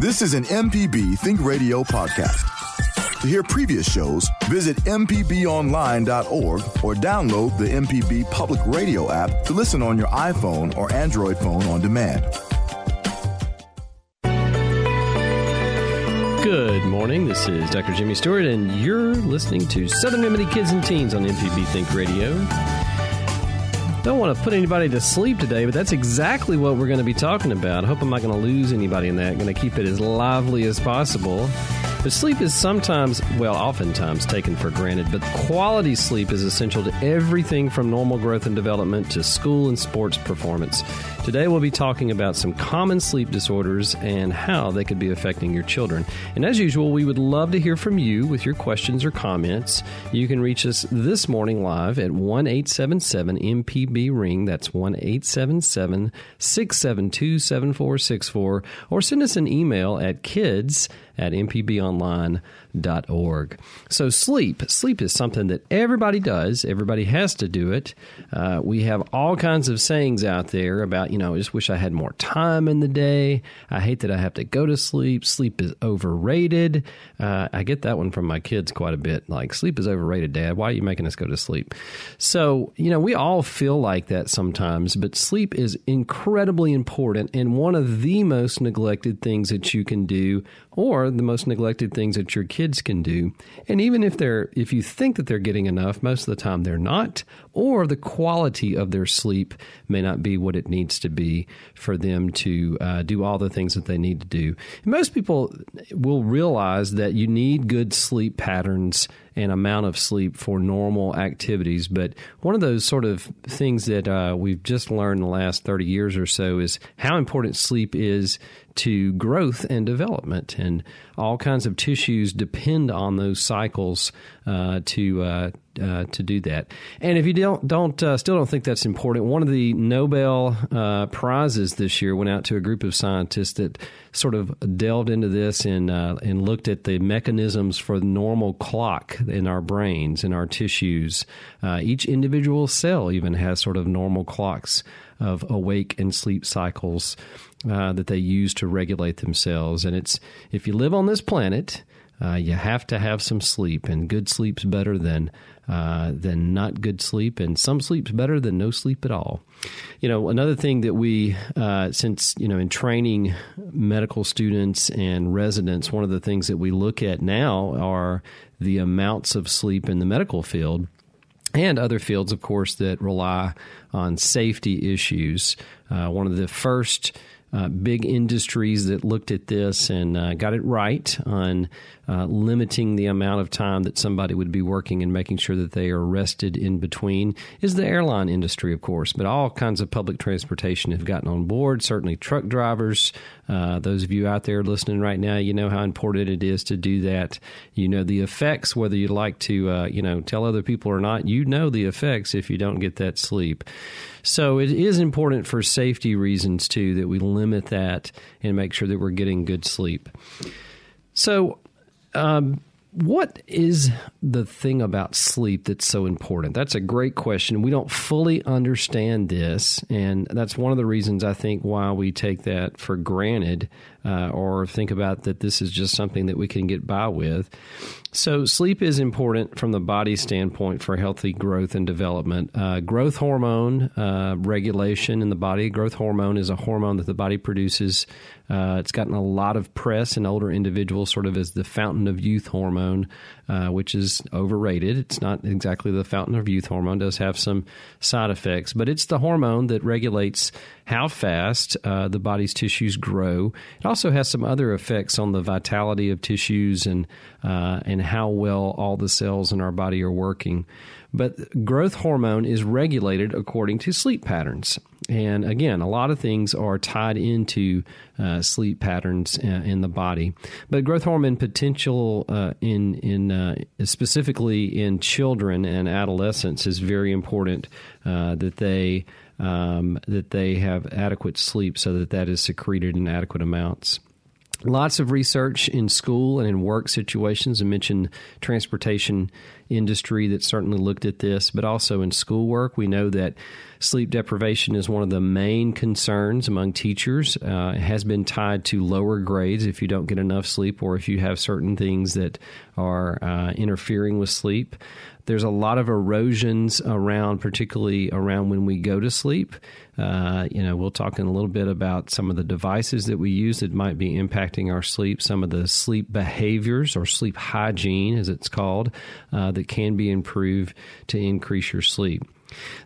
This is an MPB Think Radio podcast. To hear previous shows, visit MPBOnline.org or download the MPB Public Radio app to listen on your iPhone or Android phone on demand. Good morning. This is Dr. Jimmy Stewart, and you're listening to Southern Remedy Kids and Teens on MPB Think Radio. Don't want to put anybody to sleep today, but that's exactly what we're going to be talking about. I hope I'm not going to lose anybody in that. I'm going to keep it as lively as possible. But sleep is sometimes, well, oftentimes taken for granted, but quality sleep is essential to everything from normal growth and development to school and sports performance. Today we'll be talking about some common sleep disorders and how they could be affecting your children. And as usual, we would love to hear from you with your questions or comments. You can reach us this morning live at 1 877 MPB Ring. That's 1 877 672 7464. Or send us an email at kids at mpbonline.org. So, sleep. Sleep is something that everybody does, everybody has to do it. Uh, we have all kinds of sayings out there about, you know, I just wish I had more time in the day. I hate that I have to go to sleep. Sleep is overrated. Uh, I get that one from my kids quite a bit. Like, sleep is overrated, Dad. Why are you making us go to sleep? So, you know, we all feel like that sometimes, but sleep is incredibly important and one of the most neglected things that you can do or the most neglected things that your kids can do. And even if they're if you think that they're getting enough, most of the time they're not, or the quality of their sleep may not be what it needs to be for them to uh, do all the things that they need to do. And most people will realize that you need good sleep patterns and amount of sleep for normal activities. But one of those sort of things that uh, we've just learned in the last 30 years or so is how important sleep is to growth and development. And all kinds of tissues depend on those cycles uh, to uh, uh, to do that. And if you don't don't uh, still don't think that's important, one of the Nobel uh, prizes this year went out to a group of scientists that sort of delved into this and uh, and looked at the mechanisms for the normal clock in our brains in our tissues. each individual cell even has sort of normal clocks of awake and sleep cycles uh, that they use to regulate themselves. And it's if you live on this planet, uh, you have to have some sleep, and good sleep's better than uh, than not good sleep, and some sleep's better than no sleep at all. You know, another thing that we, uh, since you know, in training medical students and residents, one of the things that we look at now are the amounts of sleep in the medical field and other fields, of course, that rely on safety issues. Uh, one of the first uh, big industries that looked at this and uh, got it right on uh, limiting the amount of time that somebody would be working and making sure that they are rested in between is the airline industry, of course. But all kinds of public transportation have gotten on board. Certainly, truck drivers. Uh, those of you out there listening right now, you know how important it is to do that. You know the effects, whether you like to, uh, you know, tell other people or not. You know the effects if you don't get that sleep. So it is important for safety reasons too that we limit that and make sure that we're getting good sleep. So, um, what is the thing about sleep that's so important? That's a great question. We don't fully understand this, and that's one of the reasons I think why we take that for granted uh, or think about that this is just something that we can get by with. So, sleep is important from the body standpoint for healthy growth and development. Uh, growth hormone uh, regulation in the body. Growth hormone is a hormone that the body produces. Uh, it's gotten a lot of press in older individuals, sort of as the fountain of youth hormone, uh, which is overrated. It's not exactly the fountain of youth hormone. Does have some side effects, but it's the hormone that regulates how fast uh, the body's tissues grow. It also has some other effects on the vitality of tissues and uh, and how well all the cells in our body are working. But growth hormone is regulated according to sleep patterns. And again, a lot of things are tied into uh, sleep patterns uh, in the body. But growth hormone potential uh, in in uh, specifically in children and adolescents is very important uh, that they um, that they have adequate sleep so that that is secreted in adequate amounts. Lots of research in school and in work situations. I mentioned transportation industry that certainly looked at this, but also in schoolwork. We know that sleep deprivation is one of the main concerns among teachers. Uh, it has been tied to lower grades if you don't get enough sleep or if you have certain things that are uh, interfering with sleep. There's a lot of erosions around, particularly around when we go to sleep. Uh, you know, we'll talk in a little bit about some of the devices that we use that might be impacting our sleep, some of the sleep behaviors or sleep hygiene, as it's called, uh, that can be improved to increase your sleep.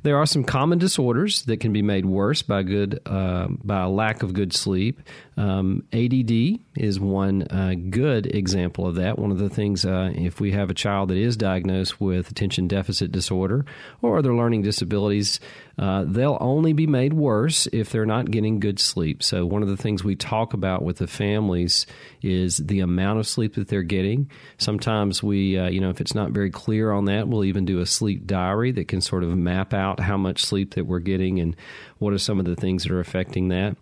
There are some common disorders that can be made worse by good uh, by a lack of good sleep. Um, ADD is one uh, good example of that. One of the things, uh, if we have a child that is diagnosed with attention deficit disorder or other learning disabilities, uh, they'll only be made worse if they're not getting good sleep. So, one of the things we talk about with the families is the amount of sleep that they're getting. Sometimes we, uh, you know, if it's not very clear on that, we'll even do a sleep diary that can sort of map out how much sleep that we're getting and what are some of the things that are affecting that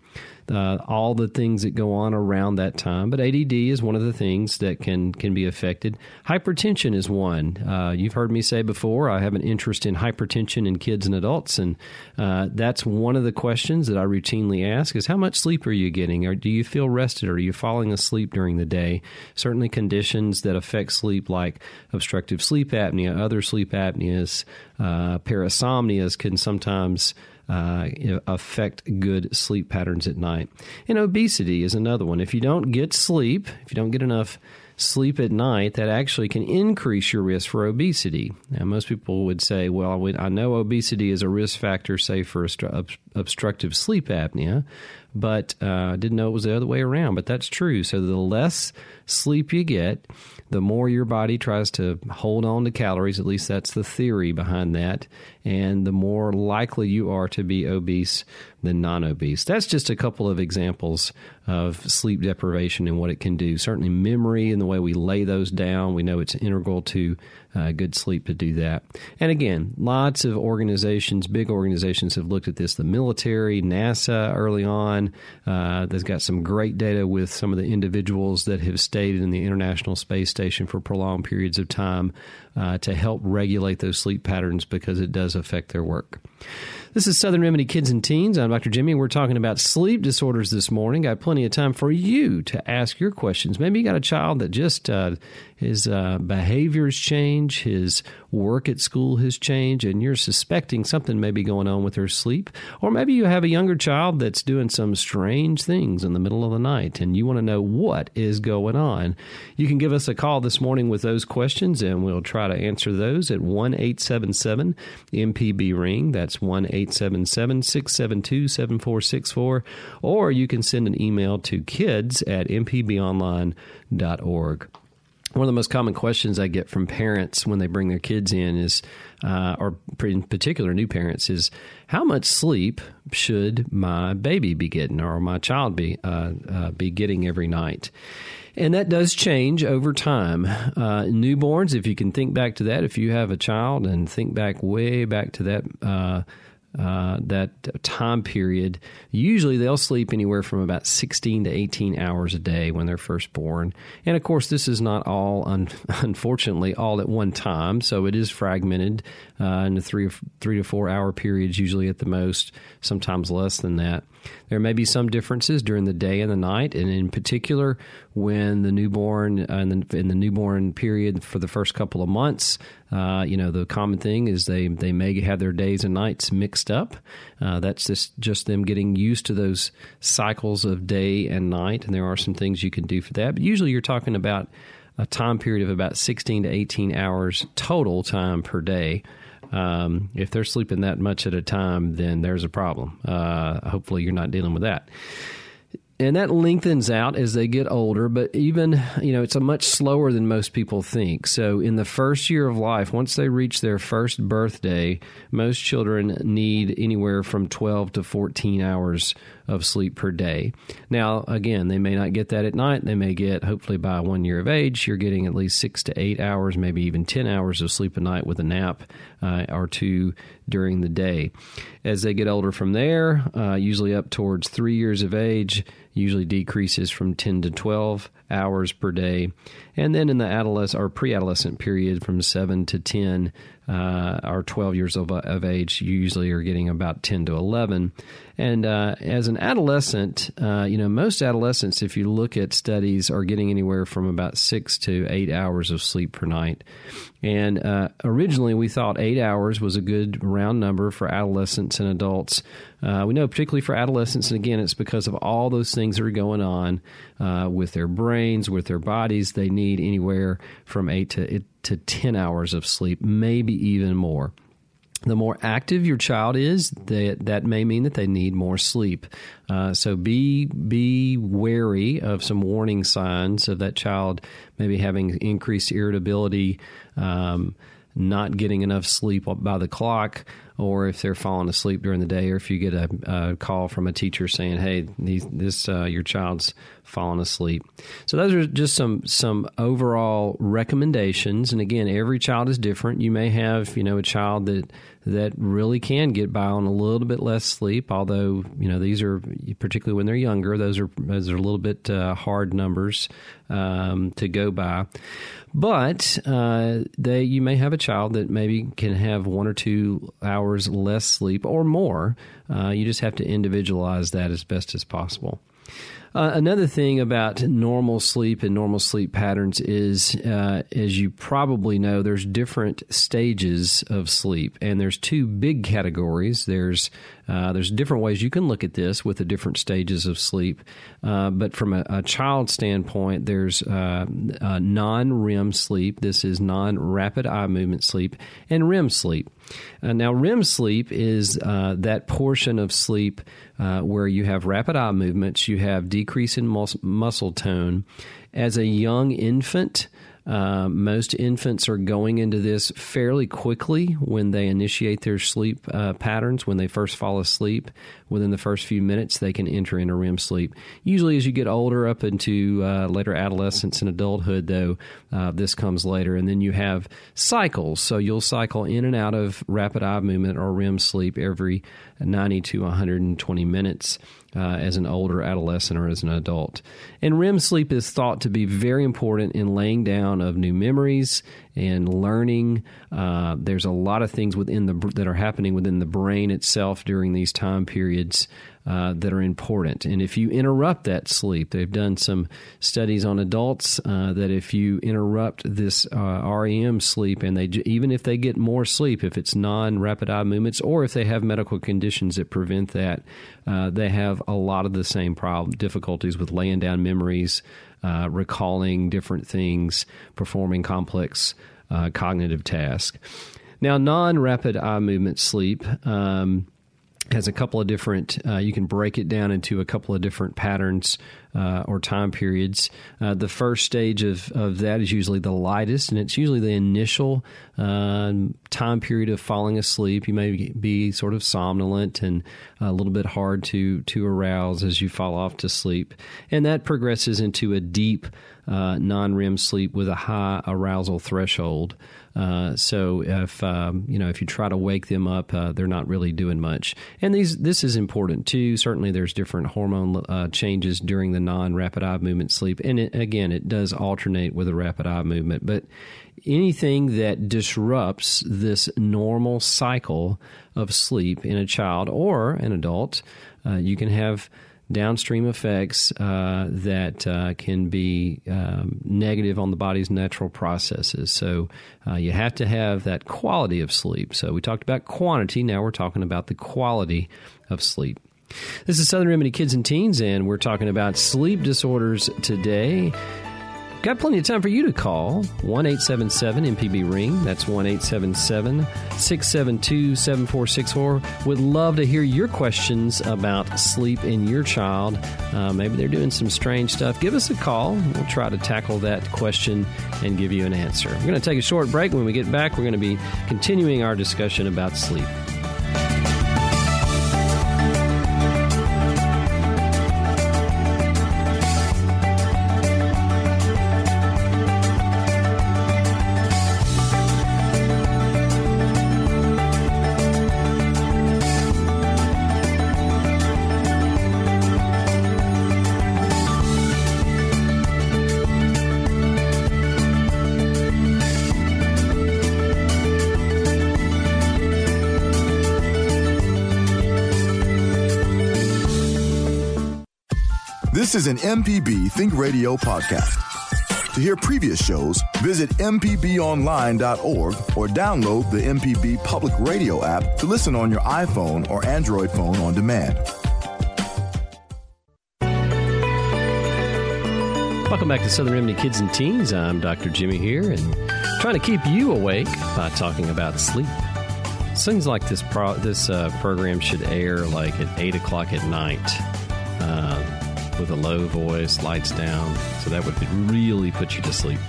uh, all the things that go on around that time. But ADD is one of the things that can can be affected. Hypertension is one. Uh, you've heard me say before. I have an interest in hypertension in kids and adults, and uh, that's one of the questions that I routinely ask: is how much sleep are you getting, or do you feel rested, or are you falling asleep during the day? Certainly, conditions that affect sleep, like obstructive sleep apnea, other sleep apneas, uh, parasomnias, can sometimes uh, affect good sleep patterns at night. And obesity is another one. If you don't get sleep, if you don't get enough sleep at night, that actually can increase your risk for obesity. Now, most people would say, well, I know obesity is a risk factor, say, for obstructive sleep apnea, but uh, I didn't know it was the other way around. But that's true. So the less sleep you get, the more your body tries to hold on to calories. At least that's the theory behind that. And the more likely you are to be obese than non obese. That's just a couple of examples of sleep deprivation and what it can do. Certainly, memory and the way we lay those down, we know it's integral to uh, good sleep to do that. And again, lots of organizations, big organizations, have looked at this. The military, NASA early on, uh, they've got some great data with some of the individuals that have stayed in the International Space Station for prolonged periods of time uh, to help regulate those sleep patterns because it does affect their work. This is Southern Remedy Kids and Teens. I'm Dr. Jimmy. We're talking about sleep disorders this morning. Got plenty of time for you to ask your questions. Maybe you got a child that just uh, his uh, behaviors change, his work at school has changed, and you're suspecting something may be going on with her sleep. Or maybe you have a younger child that's doing some strange things in the middle of the night, and you want to know what is going on. You can give us a call this morning with those questions, and we'll try to answer those at 1 877 MPB Ring. That's 1 877 672 7464. Or you can send an email to kids at mpbonline.org. One of the most common questions I get from parents when they bring their kids in is, uh, or in particular new parents, is how much sleep should my baby be getting or my child be uh, uh, be getting every night? And that does change over time. Uh, newborns, if you can think back to that, if you have a child and think back way back to that uh, that time period, usually they'll sleep anywhere from about 16 to 18 hours a day when they're first born. And of course, this is not all, un- unfortunately, all at one time. So it is fragmented uh, into three, three to four hour periods, usually at the most, sometimes less than that. There may be some differences during the day and the night, and in particular, when the newborn uh, in, the, in the newborn period for the first couple of months, uh, you know, the common thing is they they may have their days and nights mixed up. Uh, that's just just them getting used to those cycles of day and night, and there are some things you can do for that. But usually, you're talking about a time period of about 16 to 18 hours total time per day. Um, if they're sleeping that much at a time, then there's a problem. Uh, hopefully, you're not dealing with that. And that lengthens out as they get older but even you know it's a much slower than most people think. So in the first year of life once they reach their first birthday most children need anywhere from 12 to 14 hours of sleep per day. Now, again, they may not get that at night. They may get, hopefully, by one year of age, you're getting at least six to eight hours, maybe even 10 hours of sleep a night with a nap uh, or two during the day. As they get older from there, uh, usually up towards three years of age, usually decreases from 10 to 12 hours per day. And then in the adolescent or pre adolescent period from 7 to 10 uh, or 12 years of, of, age, you usually are getting about 10 to 11. And uh, as an adolescent, uh, you know, most adolescents, if you look at studies, are getting anywhere from about six to eight hours of sleep per night. And uh, originally, we thought eight hours was a good round number for adolescents and adults. Uh, we know, particularly for adolescents, and again, it's because of all those things that are going on uh, with their brains, with their bodies. They need anywhere from eight to, to 10 hours of sleep, maybe even more. The more active your child is, that that may mean that they need more sleep. Uh, so be be wary of some warning signs of that child maybe having increased irritability, um, not getting enough sleep by the clock, or if they're falling asleep during the day, or if you get a, a call from a teacher saying, "Hey, these, this uh, your child's falling asleep." So those are just some some overall recommendations. And again, every child is different. You may have you know a child that that really can get by on a little bit less sleep. Although you know these are particularly when they're younger, those are those are a little bit uh, hard numbers um, to go by. But uh, they, you may have a child that maybe can have one or two hours less sleep or more. Uh, you just have to individualize that as best as possible. Uh, another thing about normal sleep and normal sleep patterns is, uh, as you probably know, there's different stages of sleep, and there's two big categories. There's uh, there's different ways you can look at this with the different stages of sleep, uh, but from a, a, child standpoint, there's uh, non REM sleep. This is non rapid eye movement sleep, and REM sleep. Uh, now, REM sleep is uh, that portion of sleep where you have rapid eye movements, you have decrease in mus- muscle tone. As a young infant, uh, most infants are going into this fairly quickly when they initiate their sleep uh, patterns. When they first fall asleep, within the first few minutes, they can enter into REM sleep. Usually, as you get older, up into uh, later adolescence and adulthood, though, uh, this comes later. And then you have cycles. So you'll cycle in and out of rapid eye movement or REM sleep every 90 to 120 minutes uh, as an older adolescent or as an adult. And REM sleep is thought to be very important in laying down of new memories and learning. Uh, there's a lot of things within the that are happening within the brain itself during these time periods uh, that are important. And if you interrupt that sleep, they've done some studies on adults uh, that if you interrupt this uh, REM sleep, and they even if they get more sleep, if it's non-rapid eye movements, or if they have medical conditions that prevent that, uh, they have a lot of the same problem difficulties with laying down memories, uh, recalling different things, performing complex uh, cognitive tasks. Now, non rapid eye movement sleep. Um, has a couple of different uh, you can break it down into a couple of different patterns uh, or time periods uh, the first stage of, of that is usually the lightest and it's usually the initial um, time period of falling asleep you may be sort of somnolent and a little bit hard to to arouse as you fall off to sleep and that progresses into a deep uh, non-REM sleep with a high arousal threshold uh, so if um, you know if you try to wake them up, uh, they're not really doing much. And these this is important too. Certainly, there's different hormone uh, changes during the non-rapid eye movement sleep, and it, again, it does alternate with a rapid eye movement. But anything that disrupts this normal cycle of sleep in a child or an adult, uh, you can have downstream effects uh, that uh, can be um, negative on the body's natural processes. So uh, you have to have that quality of sleep. So we talked about quantity, now we're talking about the quality of sleep. This is Southern Remedy Kids and Teens, and we're talking about sleep disorders today. Got plenty of time for you to call 1 877 MPB Ring. That's 1 877 672 7464. Would love to hear your questions about sleep in your child. Uh, maybe they're doing some strange stuff. Give us a call. We'll try to tackle that question and give you an answer. We're going to take a short break. When we get back, we're going to be continuing our discussion about sleep. This is an MPB Think Radio podcast. To hear previous shows, visit MPBOnline.org or download the MPB Public Radio app to listen on your iPhone or Android phone on demand. Welcome back to Southern Remedy Kids and Teens. I'm Dr. Jimmy here and trying to keep you awake by talking about sleep. Seems like this pro- this uh, program should air like at 8 o'clock at night. With a low voice, lights down. So that would really put you to sleep.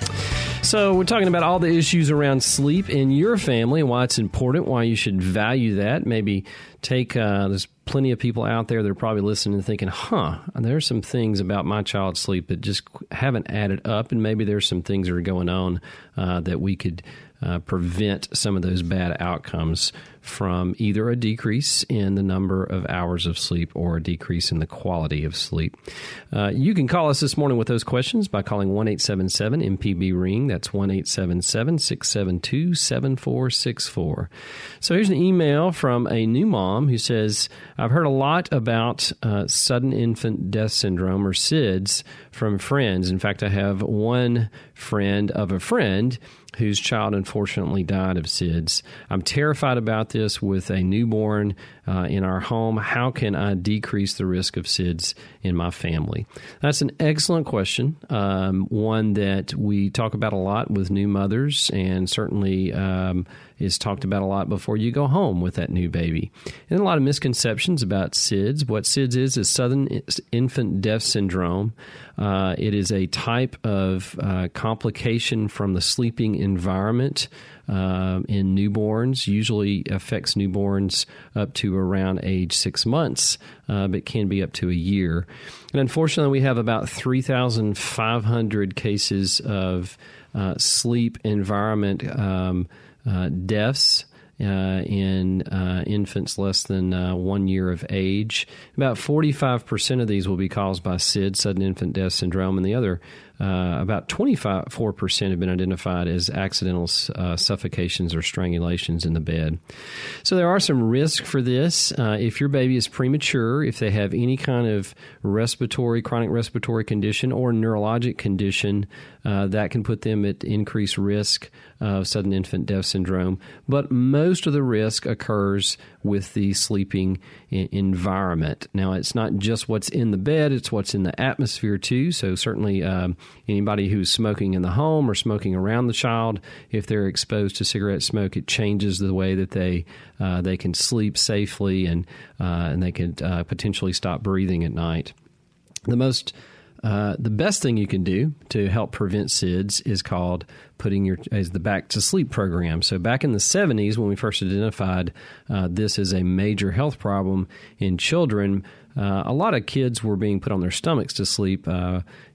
So, we're talking about all the issues around sleep in your family why it's important, why you should value that. Maybe take, uh, there's plenty of people out there that are probably listening and thinking, huh, there's some things about my child's sleep that just haven't added up. And maybe there's some things that are going on uh, that we could uh, prevent some of those bad outcomes from either a decrease in the number of hours of sleep or a decrease in the quality of sleep. Uh, you can call us this morning with those questions by calling 1 877 MPB Ring. That's 1 877 672 7464. So here's an email from a new mom who says, I've heard a lot about uh, sudden infant death syndrome or SIDS from friends. In fact, I have one friend of a friend whose child unfortunately died of SIDS. I'm terrified about this with a newborn uh, in our home. How can I decrease the risk of SIDS in my family? That's an excellent question, um, one that we talk about a lot with new mothers, and certainly um, is talked about a lot before you go home with that new baby. And a lot of misconceptions about SIDS. What SIDS is is sudden infant death syndrome. Uh, it is a type of uh, complication from the sleeping environment uh, in newborns. Usually affects newborns up to around age six months, uh, but can be up to a year. And unfortunately, we have about 3,500 cases of uh, sleep environment um, uh, deaths. Uh, in uh, infants less than uh, one year of age. About 45% of these will be caused by SID, sudden infant death syndrome, and the other uh, about 24% have been identified as accidental uh, suffocations or strangulations in the bed. So there are some risks for this. Uh, if your baby is premature, if they have any kind of respiratory, chronic respiratory condition or neurologic condition, uh, that can put them at increased risk of sudden infant death syndrome. But most of the risk occurs with the sleeping environment. Now, it's not just what's in the bed, it's what's in the atmosphere too. So, certainly, um, anybody who's smoking in the home or smoking around the child, if they're exposed to cigarette smoke, it changes the way that they uh, they can sleep safely and uh, and they can uh, potentially stop breathing at night. The most uh, the best thing you can do to help prevent SIDS is called putting your as the back to sleep program. So back in the 70s, when we first identified uh, this as a major health problem in children, uh, a lot of kids were being put on their stomachs to sleep.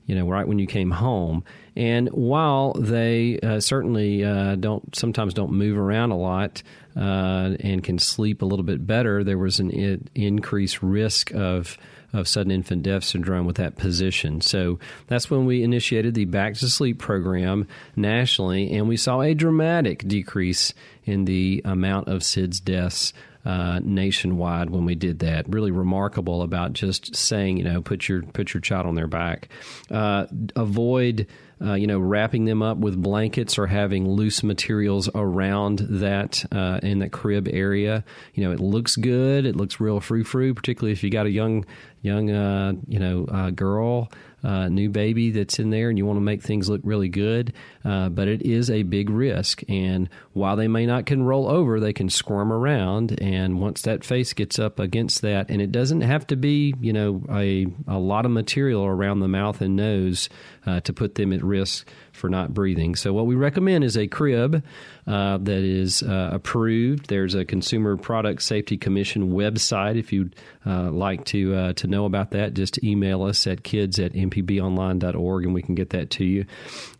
Uh, you know, right when you came home, and while they uh, certainly don't sometimes don't move around a lot and can sleep a little bit better, there was an in- increased risk of of sudden infant death syndrome with that position. So that's when we initiated the Back to Sleep program nationally, and we saw a dramatic decrease in the amount of SIDS deaths uh, nationwide when we did that. Really remarkable about just saying, you know, put your put your child on their back. Uh, avoid uh, you know, wrapping them up with blankets or having loose materials around that uh, in that crib area. You know, it looks good. It looks real frou frou, particularly if you got a young young uh, you know uh, girl uh, new baby that's in there and you want to make things look really good. Uh, but it is a big risk. And while they may not can roll over, they can squirm around. And once that face gets up against that, and it doesn't have to be, you know, a, a lot of material around the mouth and nose uh, to put them at risk for not breathing. So, what we recommend is a crib uh, that is uh, approved. There's a Consumer Product Safety Commission website. If you'd uh, like to uh, to know about that, just email us at kids at mpbonline.org and we can get that to you.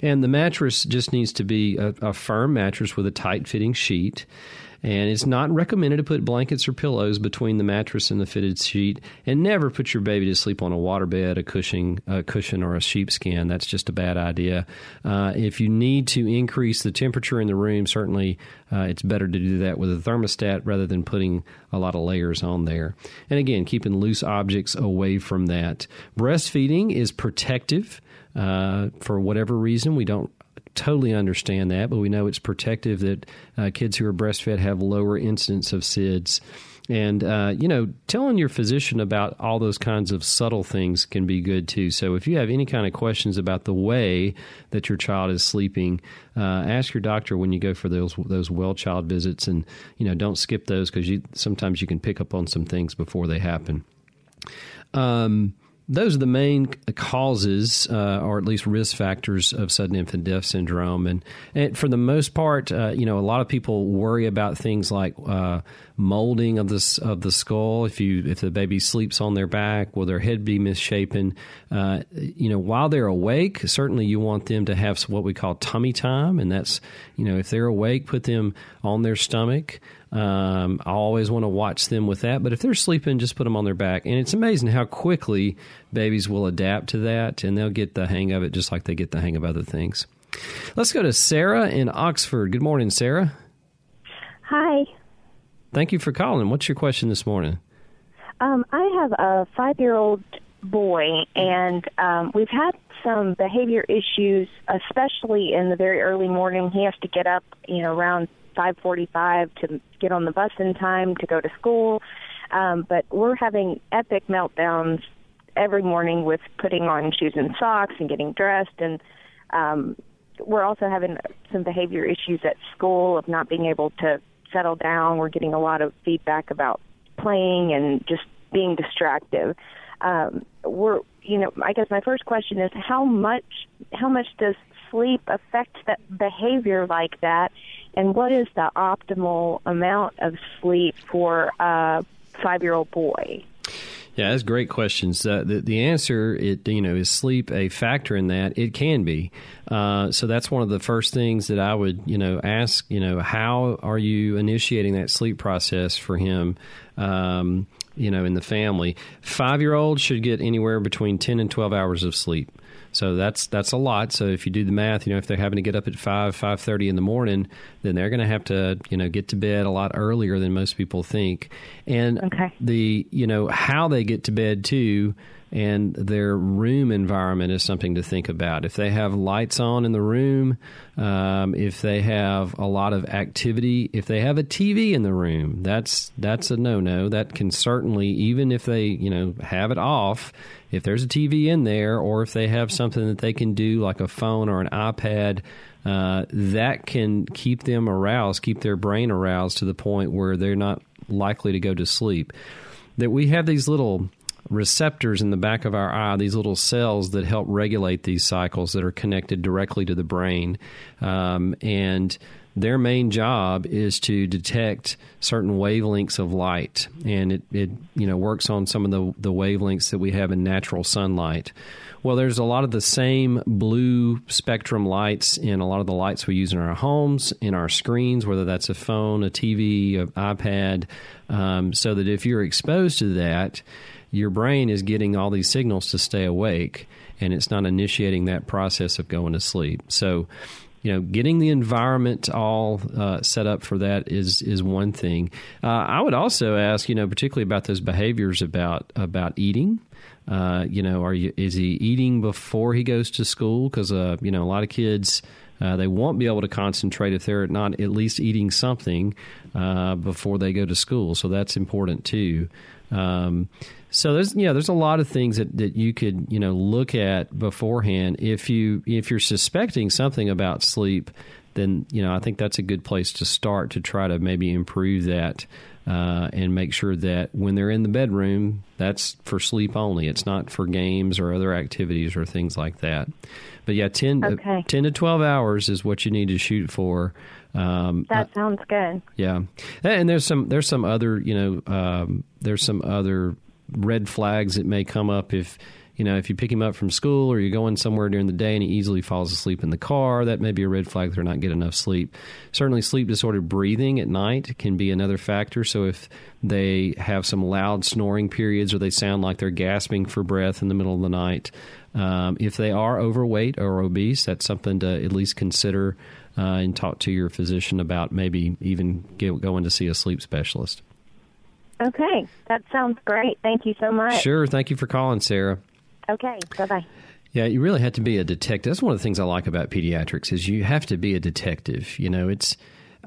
And the mattress just needs to be a, a firm mattress with a tight fitting sheet and it's not recommended to put blankets or pillows between the mattress and the fitted sheet. And never put your baby to sleep on a waterbed, a cushion, a cushion, or a sheepskin. That's just a bad idea. Uh, if you need to increase the temperature in the room, certainly uh, it's better to do that with a thermostat rather than putting a lot of layers on there. And again, keeping loose objects away from that. Breastfeeding is protective. Uh, for whatever reason, we don't totally understand that, but we know it's protective that uh, kids who are breastfed have lower incidence of SIDS. And, uh, you know, telling your physician about all those kinds of subtle things can be good too. So if you have any kind of questions about the way that your child is sleeping, uh, ask your doctor when you go for those those well child visits. And, you know, don't skip those because you sometimes you can pick up on some things before they happen. Um, those are the main causes, uh, or at least risk factors, of sudden infant death syndrome. And, and for the most part, uh, you know, a lot of people worry about things like uh, molding of the of the skull. If you if the baby sleeps on their back, will their head be misshapen? Uh, you know, while they're awake, certainly you want them to have what we call tummy time, and that's you know, if they're awake, put them on their stomach. Um, I always want to watch them with that. But if they're sleeping, just put them on their back. And it's amazing how quickly babies will adapt to that and they'll get the hang of it just like they get the hang of other things. Let's go to Sarah in Oxford. Good morning, Sarah. Hi. Thank you for calling. What's your question this morning? Um, I have a five year old boy, and um, we've had some behavior issues, especially in the very early morning. He has to get up, you know, around 5:45 to get on the bus in time to go to school. Um, but we're having epic meltdowns every morning with putting on shoes and socks and getting dressed and um we're also having some behavior issues at school of not being able to settle down. We're getting a lot of feedback about playing and just being distracted. Um, we're, you know, I guess my first question is how much, how much does sleep affect that behavior like that, and what is the optimal amount of sleep for a five-year-old boy? Yeah, that's great questions. Uh, the the answer, it you know, is sleep a factor in that? It can be. Uh, so that's one of the first things that I would you know ask. You know, how are you initiating that sleep process for him? Um, you know, in the family, five year olds should get anywhere between ten and twelve hours of sleep. So that's that's a lot. So if you do the math, you know, if they're having to get up at five five thirty in the morning, then they're going to have to you know get to bed a lot earlier than most people think. And okay. the you know how they get to bed too and their room environment is something to think about. If they have lights on in the room, um, if they have a lot of activity, if they have a TV in the room, that's that's a no no. That can certainly, even if they you know have it off, if there's a TV in there, or if they have something that they can do like a phone or an iPad. Uh, that can keep them aroused, keep their brain aroused to the point where they're not likely to go to sleep. That we have these little receptors in the back of our eye, these little cells that help regulate these cycles that are connected directly to the brain. Um, and their main job is to detect certain wavelengths of light, and it, it you know works on some of the, the wavelengths that we have in natural sunlight. Well, there's a lot of the same blue spectrum lights in a lot of the lights we use in our homes, in our screens, whether that's a phone, a TV, an iPad, um, so that if you're exposed to that, your brain is getting all these signals to stay awake and it's not initiating that process of going to sleep. So, you know, getting the environment all uh, set up for that is is one thing. Uh, I would also ask, you know, particularly about those behaviors about about eating. Uh, you know, are you is he eating before he goes to school? Because uh, you know, a lot of kids Uh, they won't be able to concentrate if they're not at least eating something uh, before they go to school. So that's important too. Um, so there's yeah there's a lot of things that, that you could you know look at beforehand. If you if you're suspecting something about sleep then you know I think that's a good place to start to try to maybe improve that uh, and make sure that when they're in the bedroom that's for sleep only. It's not for games or other activities or things like that. But yeah 10, okay. 10 to 12 hours is what you need to shoot for. Um, that uh, sounds good. Yeah, and there's some there's some other you know um, there's some other red flags that may come up if you know if you pick him up from school or you're going somewhere during the day and he easily falls asleep in the car that may be a red flag they're not getting enough sleep certainly sleep disordered breathing at night can be another factor so if they have some loud snoring periods or they sound like they're gasping for breath in the middle of the night um, if they are overweight or obese that's something to at least consider uh, and talk to your physician about maybe even get, going to see a sleep specialist. Okay, that sounds great. Thank you so much. Sure. Thank you for calling, Sarah. Okay. Bye bye. Yeah, you really have to be a detective. That's one of the things I like about pediatrics is you have to be a detective. You know, it's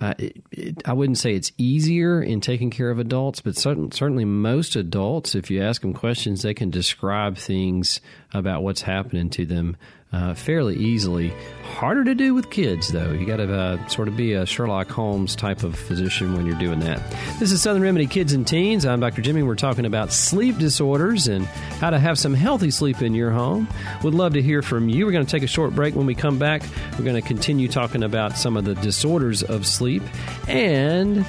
uh, it, it, I wouldn't say it's easier in taking care of adults, but certain, certainly most adults, if you ask them questions, they can describe things about what's happening to them uh, fairly easily. Harder to do with kids, though. You got to uh, sort of be a Sherlock Holmes type of physician when you're doing that. This is Southern Remedy Kids and Teens. I'm Dr. Jimmy. We're talking about sleep disorders and how to have some healthy sleep in your home. Would love to hear from you. We're going to take a short break. When we come back, we're going to continue talking about some of the disorders of sleep and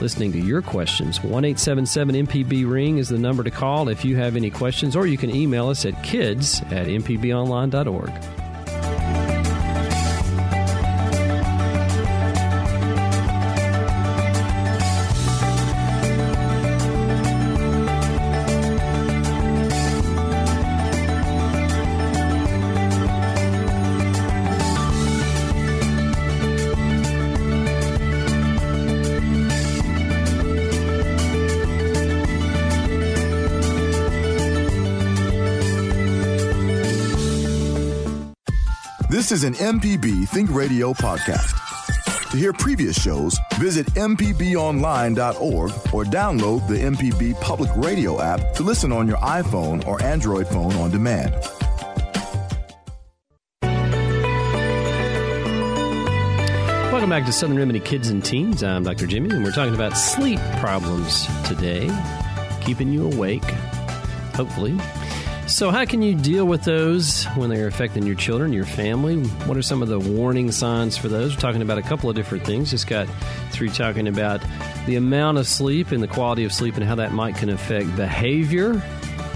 listening to your questions. 1 MPB Ring is the number to call if you have any questions, or you can email us at kids at mpbonline.org. This is an MPB Think Radio podcast. To hear previous shows, visit MPBOnline.org or download the MPB Public Radio app to listen on your iPhone or Android phone on demand. Welcome back to Southern Remedy Kids and Teens. I'm Dr. Jimmy, and we're talking about sleep problems today, keeping you awake, hopefully. So, how can you deal with those when they're affecting your children, your family? What are some of the warning signs for those? We're talking about a couple of different things. Just got through talking about the amount of sleep and the quality of sleep and how that might can affect behavior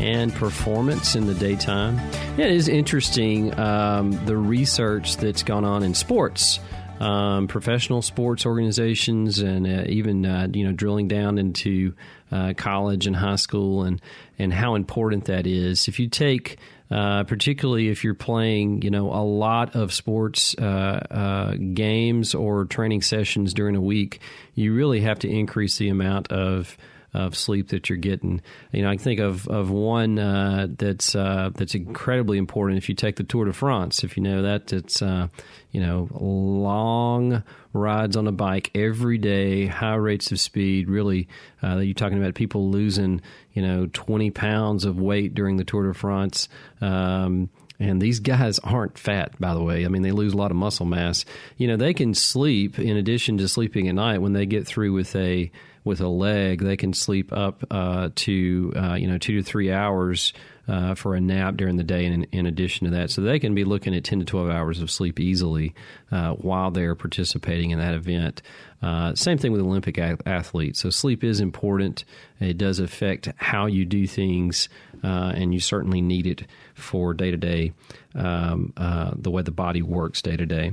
and performance in the daytime. It is interesting um, the research that's gone on in sports. Um, professional sports organizations and uh, even uh, you know drilling down into uh, college and high school and and how important that is. If you take uh, particularly if you're playing, you know, a lot of sports uh, uh, games or training sessions during a week, you really have to increase the amount of of sleep that you're getting. You know, I think of of one uh, that's uh, that's incredibly important. If you take the Tour de France, if you know that, it's uh, you know long rides on a bike every day, high rates of speed. Really, uh, you're talking about people losing you know 20 pounds of weight during the Tour de France. Um, and these guys aren't fat, by the way. I mean, they lose a lot of muscle mass. You know, they can sleep in addition to sleeping at night when they get through with a with a leg, they can sleep up uh, to uh, you know two to three hours uh, for a nap during the day. In, in, addition to that, so they can be looking at ten to twelve hours of sleep easily uh, while they're participating in that event. Uh, same thing with Olympic athletes. So sleep is important. It does affect how you do things, uh, and you certainly need it for day to day the way the body works day to day.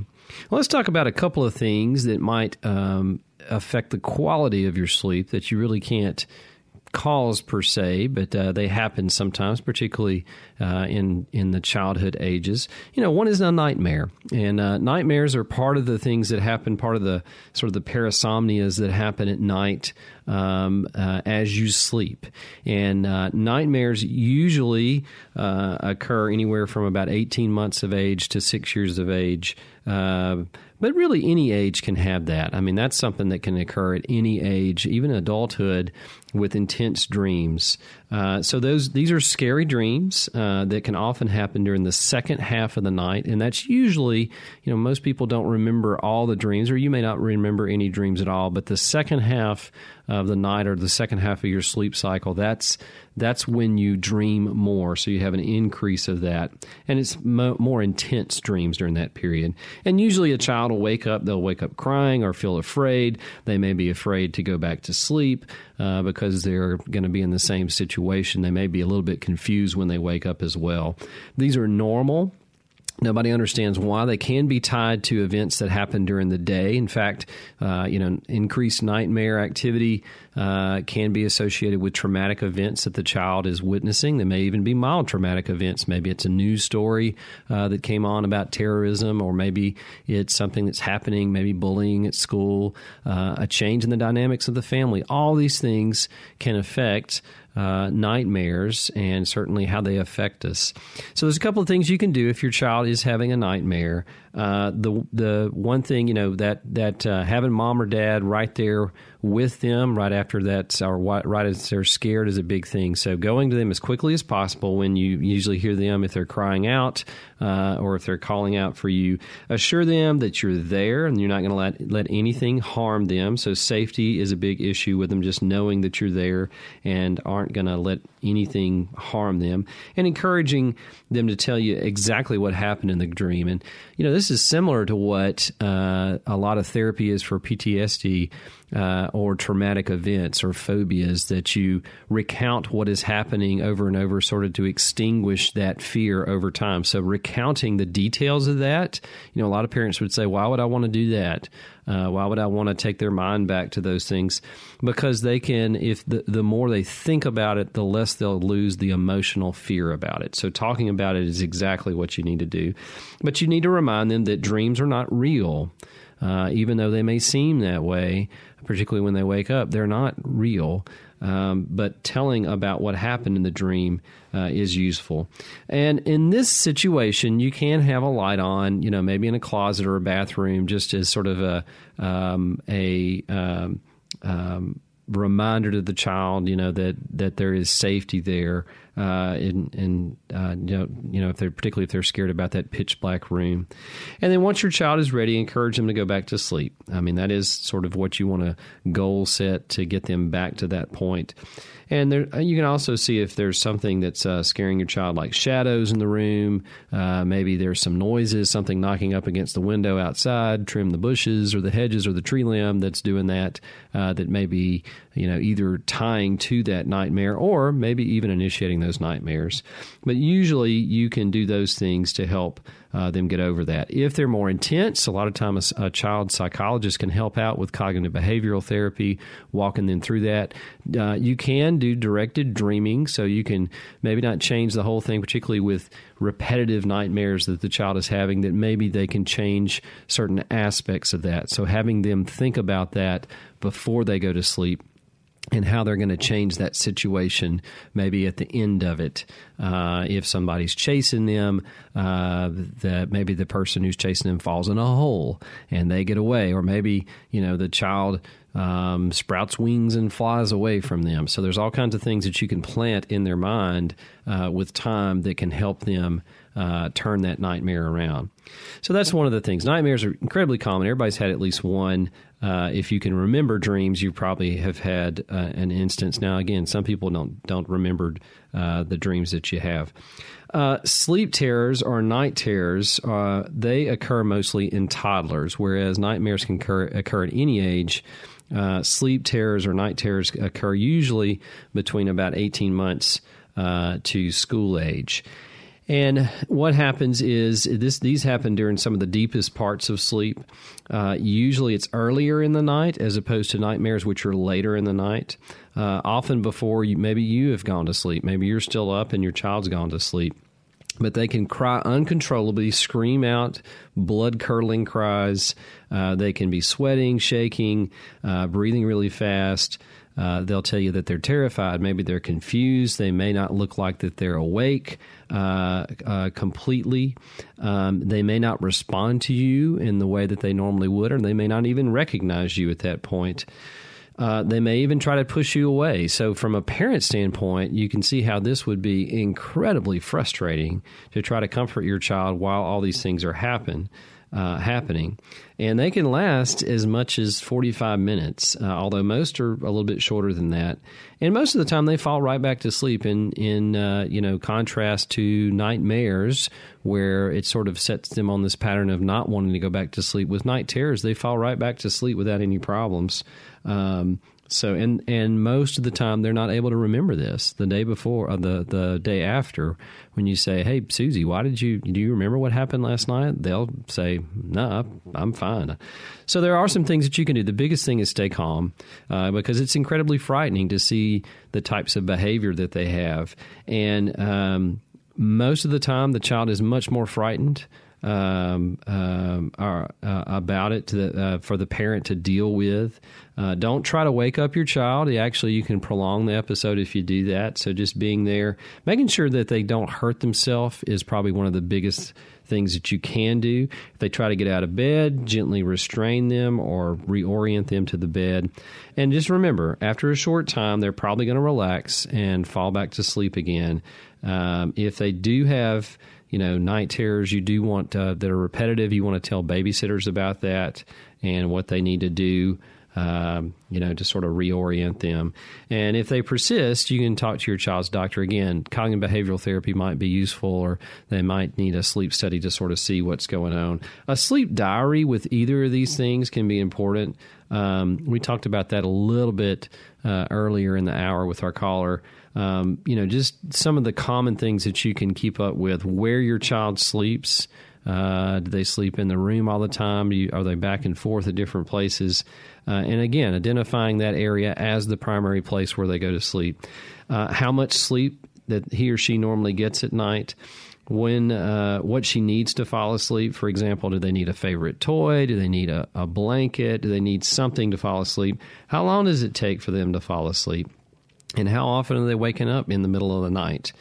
Let's talk about a couple of things that might um, affect the quality of your sleep that you really can't cause per se, but uh, they happen sometimes, particularly uh, in in the childhood ages. You know, one is a nightmare, and uh, nightmares are part of the things that happen, part of the sort of the parasomnias that happen at night um, uh, as you sleep. And uh, nightmares usually uh, occur anywhere from about 18 months of age to six years of age. But really, any age can have that. I mean, that's something that can occur at any age, even adulthood, with intense dreams. Uh, so those these are scary dreams uh, that can often happen during the second half of the night, and that's usually you know most people don't remember all the dreams, or you may not remember any dreams at all. But the second half of the night or the second half of your sleep cycle, that's that's when you dream more. So you have an increase of that, and it's mo- more intense dreams during that period. And usually, a child will wake up; they'll wake up crying or feel afraid. They may be afraid to go back to sleep uh, because they're going to be in the same situation. They may be a little bit confused when they wake up as well. These are normal. Nobody understands why they can be tied to events that happen during the day. In fact, uh, you know, increased nightmare activity uh, can be associated with traumatic events that the child is witnessing. They may even be mild traumatic events. Maybe it's a news story uh, that came on about terrorism, or maybe it's something that's happening, maybe bullying at school, uh, a change in the dynamics of the family. All these things can affect uh, nightmares and certainly how they affect us. So there's a couple of things you can do if your child is having a nightmare. Uh, the the one thing you know that that uh, having mom or dad right there with them right after that or right as they're scared is a big thing. So going to them as quickly as possible when you usually hear them if they're crying out uh, or if they're calling out for you, assure them that you're there and you're not going to let let anything harm them. So safety is a big issue with them, just knowing that you're there and aren't going to let anything harm them, and encouraging them to tell you exactly what happened in the dream. And you know this is similar to what uh, a lot of therapy is for PTSD uh, or traumatic events or phobias that you recount what is happening over and over, sort of to extinguish that fear over time. So, recounting the details of that, you know, a lot of parents would say, Why would I want to do that? Uh, why would I want to take their mind back to those things? Because they can, if the, the more they think about it, the less they'll lose the emotional fear about it. So, talking about it is exactly what you need to do. But you need to remind them that dreams are not real. Uh, even though they may seem that way, particularly when they wake up, they're not real. Um, but telling about what happened in the dream uh, is useful. And in this situation, you can have a light on, you know, maybe in a closet or a bathroom, just as sort of a um, a um, um reminder to the child, you know, that that there is safety there uh, and, uh, you know, you know, if they're particularly if they're scared about that pitch black room, and then once your child is ready, encourage them to go back to sleep. I mean, that is sort of what you want to goal set to get them back to that point. And there, uh, you can also see if there's something that's uh, scaring your child, like shadows in the room. Uh, maybe there's some noises, something knocking up against the window outside. Trim the bushes or the hedges or the tree limb that's doing that. Uh, that may be, you know, either tying to that nightmare or maybe even initiating those nightmares. But usually, you can do those things to help uh, them get over that. If they're more intense, a lot of times a, a, child psychologist can help out with cognitive behavioral therapy, walking them through that. Uh, you can do directed dreaming, so you can maybe not change the whole thing, particularly with repetitive nightmares that the child is having, that maybe they can change certain aspects of that. So having them think about that before they go to sleep and how they're going to change that situation maybe at the end of it. Uh, if somebody's chasing them, uh, that maybe the person who's chasing them falls in a hole and they get away, or maybe you know the child um, sprouts wings and flies away from them. So there's all kinds of things that you can plant in their mind uh, with time that can help them uh, turn that nightmare around. So that's one of the things. Nightmares are incredibly common. Everybody's had at least one. Uh, if you can remember dreams, you probably have had uh, an instance. Now, again, some people don't don't remember uh, the dreams that you have. Uh, sleep terrors or night terrors, uh, they occur mostly in toddlers, whereas nightmares can occur, occur at any age. Sleep terrors or night terrors occur usually between about 18 months to school age. And what happens is this; these happen during some of the deepest parts of sleep. Uh, usually, it's earlier in the night as opposed to nightmares, which are later in the night. Uh, often before you, maybe you have gone to sleep, maybe you're still up and your child's gone to sleep but they can cry uncontrollably, scream out blood curdling cries. Uh, they can be sweating, shaking, uh, breathing really fast. Uh, they'll tell you that they're terrified. Maybe they're confused. They may not look like that they're awake uh, uh, completely. Um, they may not respond to you in the way that they normally would, or they may not even recognize you at that point. Uh, they may even try to push you away. So, from a parent standpoint, you can see how this would be incredibly frustrating to try to comfort your child while all these things are happen, uh, happening. And they can last as much as 45 minutes, uh, although most are a little bit shorter than that. And most of the time, they fall right back to sleep. In in uh, you know contrast to nightmares, where it sort of sets them on this pattern of not wanting to go back to sleep. With night terrors, they fall right back to sleep without any problems. Um, so and and most of the time they're not able to remember this the day before or the the day after when you say hey Susie why did you do you remember what happened last night? They'll say no nah, I'm fine. So there are some things that you can do. The biggest thing is stay calm uh, because it's incredibly frightening to see the types of behavior that they have. And um, most of the time the child is much more frightened um, um, are, uh, about it the, uh, for the parent to deal with. Uh, don't try to wake up your child. Actually, you can prolong the episode if you do that. So just being there, making sure that they don't hurt themselves is probably one of the biggest things that you can do. If they try to get out of bed, gently restrain them or reorient them to the bed. And just remember, after a short time, they're probably going to relax and fall back to sleep again. Um, if they do have you know, night terrors you do want uh, that are repetitive. You want to tell babysitters about that and what they need to do. Um, you know, to sort of reorient them. And if they persist, you can talk to your child's doctor again. Cognitive behavioral therapy might be useful, or they might need a sleep study to sort of see what's going on. A sleep diary with either of these things can be important. Um, we talked about that a little bit uh, earlier in the hour with our caller um, you know, just some of the common things that you can keep up with where your child sleeps. Uh, do they sleep in the room all the time? You, are they back and forth at different places? Uh, and again, identifying that area as the primary place where they go to sleep. Uh, how much sleep that he or she normally gets at night when uh, what she needs to fall asleep. For example, do they need a favorite toy? Do they need a, a, blanket? Do they need something to fall asleep? How long does it take for them to fall asleep? And how often are they waking up in the middle of the night?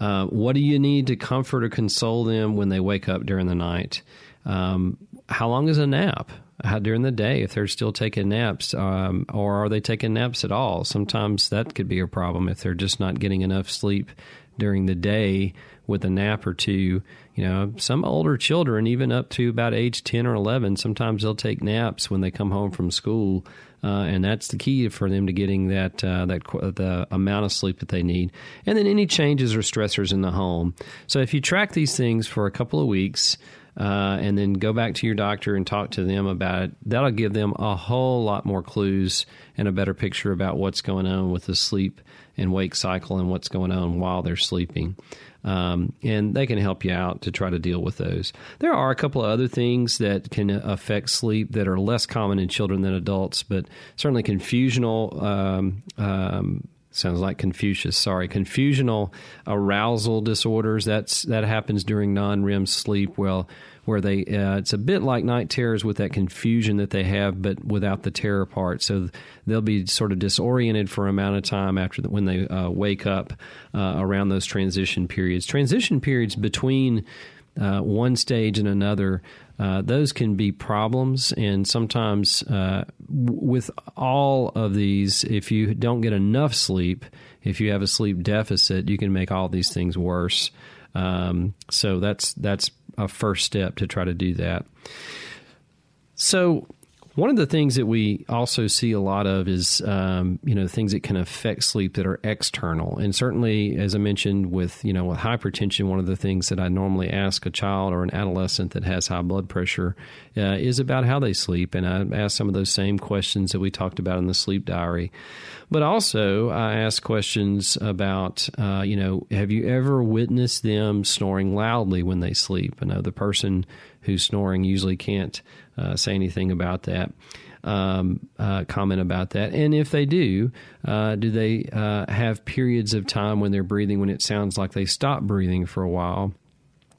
Uh, what do you need to comfort or console them when they wake up during the night? Um, how long is a nap? How during the day if they're still taking naps, um, or are they taking naps at all? Sometimes that could be a problem if they're just not getting enough sleep during the day with a nap or two. You know, some older children, even up to about age 10 or 11, sometimes they'll take naps when they come home from school and that's the key for them to getting that uh, that the amount of sleep that they need. And then any changes or stressors in the home. So if you track these things for a couple of weeks. Uh, and then go back to your doctor and talk to them about it. That'll give them a whole lot more clues and a better picture about what's going on with the sleep and wake cycle and what's going on while they're sleeping. Um, and they can help you out to try to deal with those. There are a couple of other things that can affect sleep that are less common in children than adults, but certainly confusional. Um, um, sounds like Confucius. Sorry, confusional arousal disorders. That's that happens during non-REM sleep. Well, where they uh, it's a bit like night terrors with that confusion that they have, but without the terror part. So they'll be sort of disoriented for a amount of time after the, when they uh, wake up uh, around those transition periods. Transition periods between uh, one stage and another. Uh, those can be problems, and sometimes uh, w- with all of these, if you don't get enough sleep, if you have a sleep deficit, you can make all these things worse. Um, so that's that's a first step to try to do that. So One of the things that we also see a lot of is, um, you know, things that can affect sleep that are external. And certainly, as I mentioned, with, you know, with hypertension, one of the things that I normally ask a child or an adolescent that has high blood pressure uh, is about how they sleep. And I ask some of those same questions that we talked about in the sleep diary. But also, I ask questions about, uh, you know, have you ever witnessed them snoring loudly when they sleep? I know the person who's snoring usually can't uh, say anything about that. Um, uh, comment about that. And if they do, uh, do they uh, have periods of time when they're breathing when it sounds like they stop breathing for a while?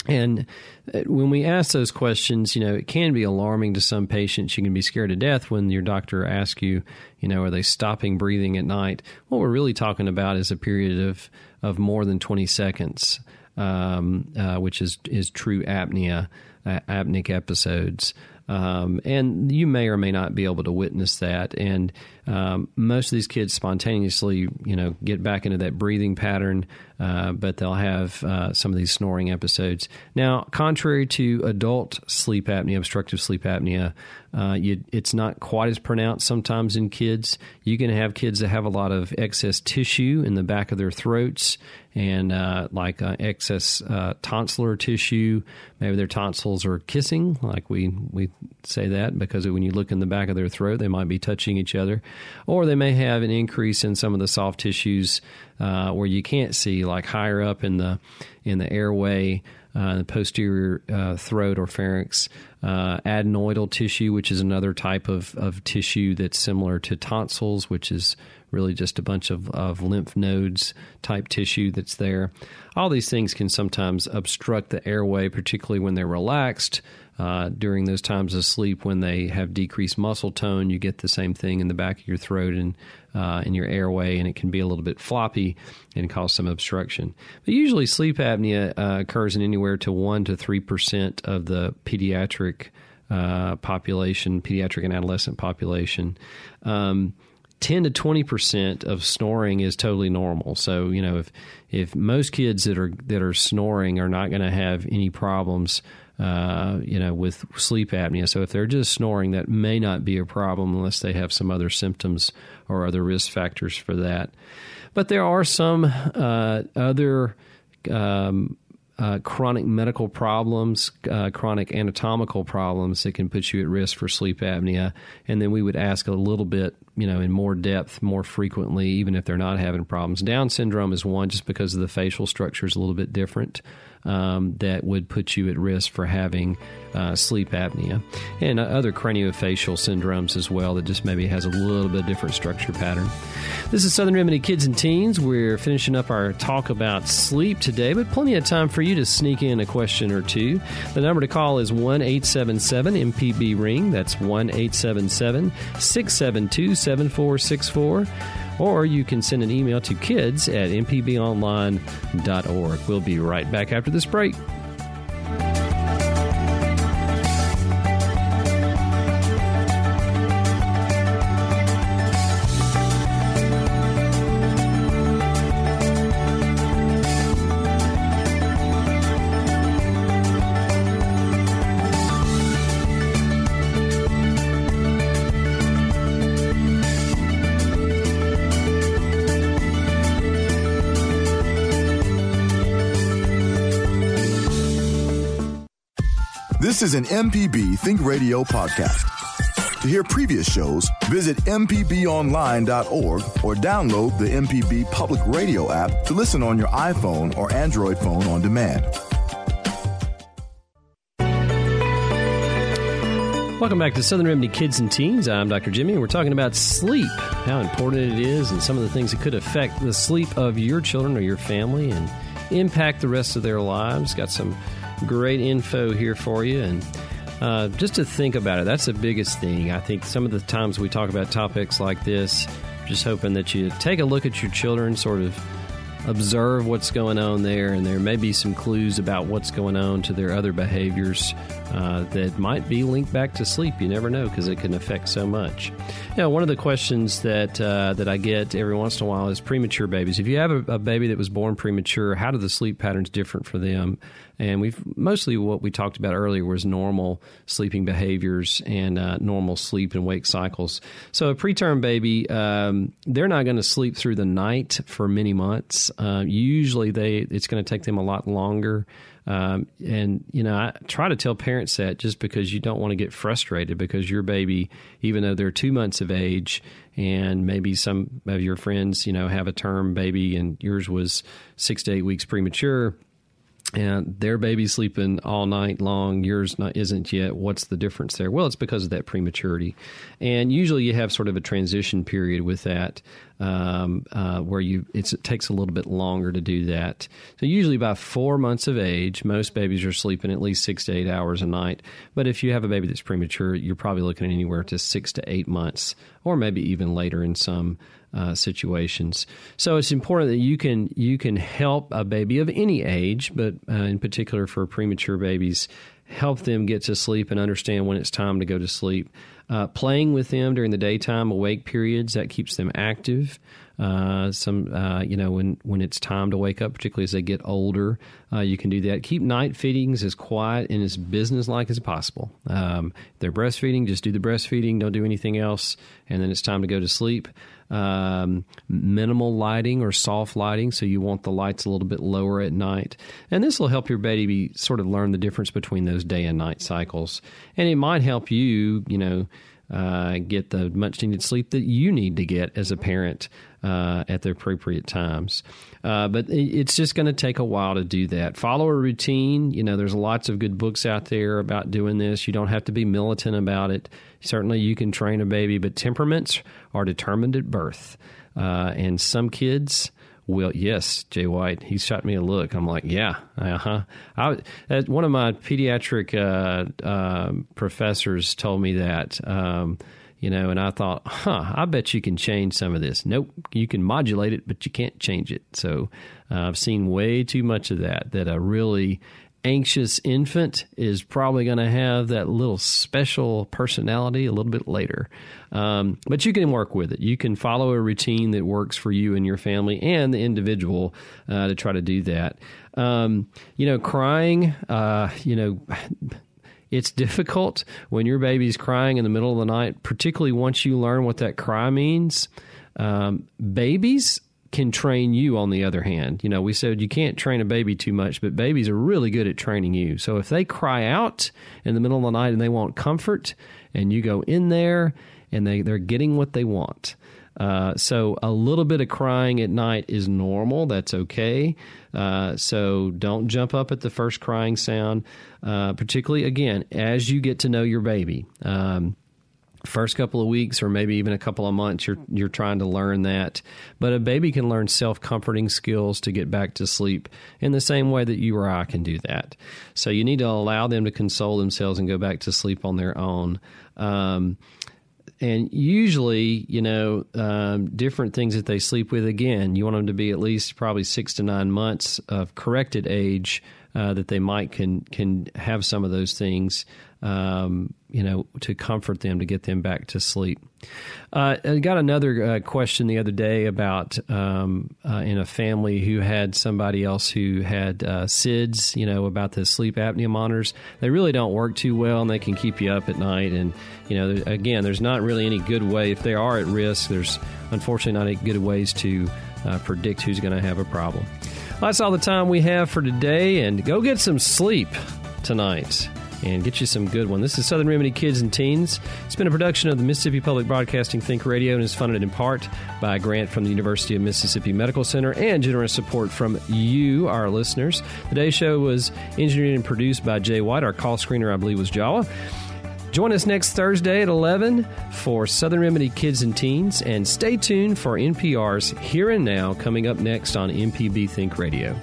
And uh, when we ask those questions, you know, it can be alarming to some patients. You can be scared to death when your doctor asks you, you know, are they stopping breathing at night? What we're really talking about is a period of, of more than 20 seconds, um, uh, which is, is true apnea, uh, apneic episodes. Um, and you may or may not be able to witness that. And um, most of these kids spontaneously, you know, get back into that breathing pattern, uh, but they'll have uh, some of these snoring episodes. Now, contrary to adult sleep apnea, obstructive sleep apnea, uh, you, it's not quite as pronounced sometimes in kids. You can have kids that have a lot of excess tissue in the back of their throats and uh, like uh, excess uh, tonsillar tissue. Maybe their tonsils are kissing, like we, we say that, because when you look in the back of their throat, they might be touching each other. Or they may have an increase in some of the soft tissues uh, where you can't see, like higher up in the, in the airway. Uh, the posterior uh, throat or pharynx, uh, adenoidal tissue, which is another type of, of tissue that's similar to tonsils, which is really just a bunch of, of lymph nodes type tissue that's there. All these things can sometimes obstruct the airway, particularly when they're relaxed. Uh, during those times of sleep, when they have decreased muscle tone, you get the same thing in the back of your throat and uh, in your airway, and it can be a little bit floppy and cause some obstruction. But usually, sleep apnea uh, occurs in anywhere to one to three percent of the pediatric uh, population, pediatric and adolescent population. Um, 10 to 20% of snoring is totally normal. So, you know, if if most kids that are that are snoring are not going to have any problems uh, you know, with sleep apnea. So if they're just snoring, that may not be a problem unless they have some other symptoms or other risk factors for that. But there are some uh, other um, uh, chronic medical problems, uh, chronic anatomical problems that can put you at risk for sleep apnea. And then we would ask a little bit, you know, in more depth, more frequently, even if they're not having problems. Down syndrome is one just because of the facial structure is a little bit different um, that would put you at risk for having uh, sleep apnea, and uh, other craniofacial syndromes as well that just maybe has a little bit different structure pattern. This is Southern Remedy Kids and Teens. We're finishing up our talk about sleep today, but plenty of time for you to sneak in a question or two. The number to call is 1 877 MPB Ring. That's 1 877 672 7464 or you can send an email to kids at mpbonline.org. We'll be right back after this break. This is an MPB Think Radio podcast. To hear previous shows, visit MPBOnline.org or download the MPB Public Radio app to listen on your iPhone or Android phone on demand. Welcome back to Southern Remedy Kids and Teens. I'm Dr. Jimmy, and we're talking about sleep, how important it is, and some of the things that could affect the sleep of your children or your family and impact the rest of their lives. Got some great info here for you. And uh, just to think about it, that's the biggest thing. I think some of the times we talk about topics like this, just hoping that you take a look at your children, sort of observe what's going on there, and there may be some clues about what's going on to their other behaviors uh, that might be linked back to sleep. You never know because it can affect so much. Now, one of the questions that uh, that I get every once in a while is premature babies. If you have a, a, baby that was born premature, how do the sleep patterns different for them? And we've mostly what we talked about earlier was normal sleeping behaviors and uh, normal sleep and wake cycles. So a preterm baby, um, they're not going to sleep through the night for many months. Uh, usually, they it's going to take them a lot longer. Um, and you know, I try to tell parents that just because you don't want to get frustrated because your baby, even though they're two months of age, and maybe some of your friends, you know, have a term baby and yours was six to eight weeks premature and their baby's sleeping all night long. Yours not, isn't yet. What's the difference there? Well it's because of that prematurity. And usually you have sort of a transition period with that um, uh, where you it takes a little bit longer to do that so usually by four months of age most babies are sleeping at least six to eight hours a night but if you have a baby that's premature you're probably looking at anywhere to six to eight months or maybe even later in some uh, situations. So it's important that you can you can help a baby of any age, but uh, in particular for premature babies, help them get to sleep and understand when it's time to go to sleep. Uh, playing with them during the daytime awake periods that keeps them active. Uh, some, uh, you know, when when it's time to wake up, particularly as they get older, uh, you can do that. Keep night feedings as quiet and as businesslike as possible. Um, they're breastfeeding, just do the breastfeeding. Don't do anything else, and then it's time to go to sleep. Um, minimal lighting or soft lighting, so you want the lights a little bit lower at night, and this will help your baby sort of learn the difference between those day and night cycles, and it might help you, you know uh, get the much needed sleep that you need to get as a parent uh, at the appropriate times. Uh, but it's just going to take a while to do that. Follow a routine. You know, there's lots of good books out there about doing this. You don't have to be militant about it. Certainly, you can train a baby, but temperaments are determined at birth. Uh, and some kids well, yes, Jay White. He shot me a look. I'm like, yeah, uh huh. I, one of my pediatric uh, uh, professors told me that. Um, you know, and I thought, huh, I bet you can change some of this. Nope, you can modulate it, but you can't change it. So uh, I've seen way too much of that. That a really anxious infant is probably going to have that little special personality a little bit later. Um, but you can work with it. You can follow a routine that works for you and your family and the individual uh, to try to do that. Um, you know, crying, uh, you know, it's difficult when your baby's crying in the middle of the night, particularly once you learn what that cry means. Um, babies can train you on the other hand. You know, we said you can't train a baby too much, but babies are really good at training you. So if they cry out in the middle of the night and they want comfort and you go in there and they, they're getting what they want. Uh, so a little bit of crying at night is normal. That's okay. Uh, so don't jump up at the first crying sound, uh, particularly again as you get to know your baby. Um, first couple of weeks or maybe even a couple of months you're you're trying to learn that but a baby can learn self-comforting skills to get back to sleep in the same way that you or I can do that so you need to allow them to console themselves and go back to sleep on their own um, and usually, you know, um, different things that they sleep with. Again, you want them to be at least probably six to nine months of corrected age uh, that they might can can have some of those things um, you know, to comfort them to get them back to sleep. Uh, I got another uh, question the other day about um, uh, in a family who had somebody else who had uh, SIDS, you know, about the sleep apnea monitors. They really don't work too well and they can keep you up at night. And, you know, again, there's not really any good way. If they are at risk, there's unfortunately not any good ways to uh, predict who's going to have a problem. Well, that's all the time we have for today, and go get some sleep tonight and get you some good one. This is Southern Remedy Kids and Teens. It's been a production of the Mississippi Public Broadcasting Think Radio and is funded in part by a grant from the University of Mississippi Medical Center and generous support from you, our listeners. Today's show was engineered and produced by Jay White. Our call screener, I believe, was Jawa. Join us next Thursday at 11 for Southern Remedy Kids and Teens, and stay tuned for NPR's Here and Now coming up next on MPB Think Radio.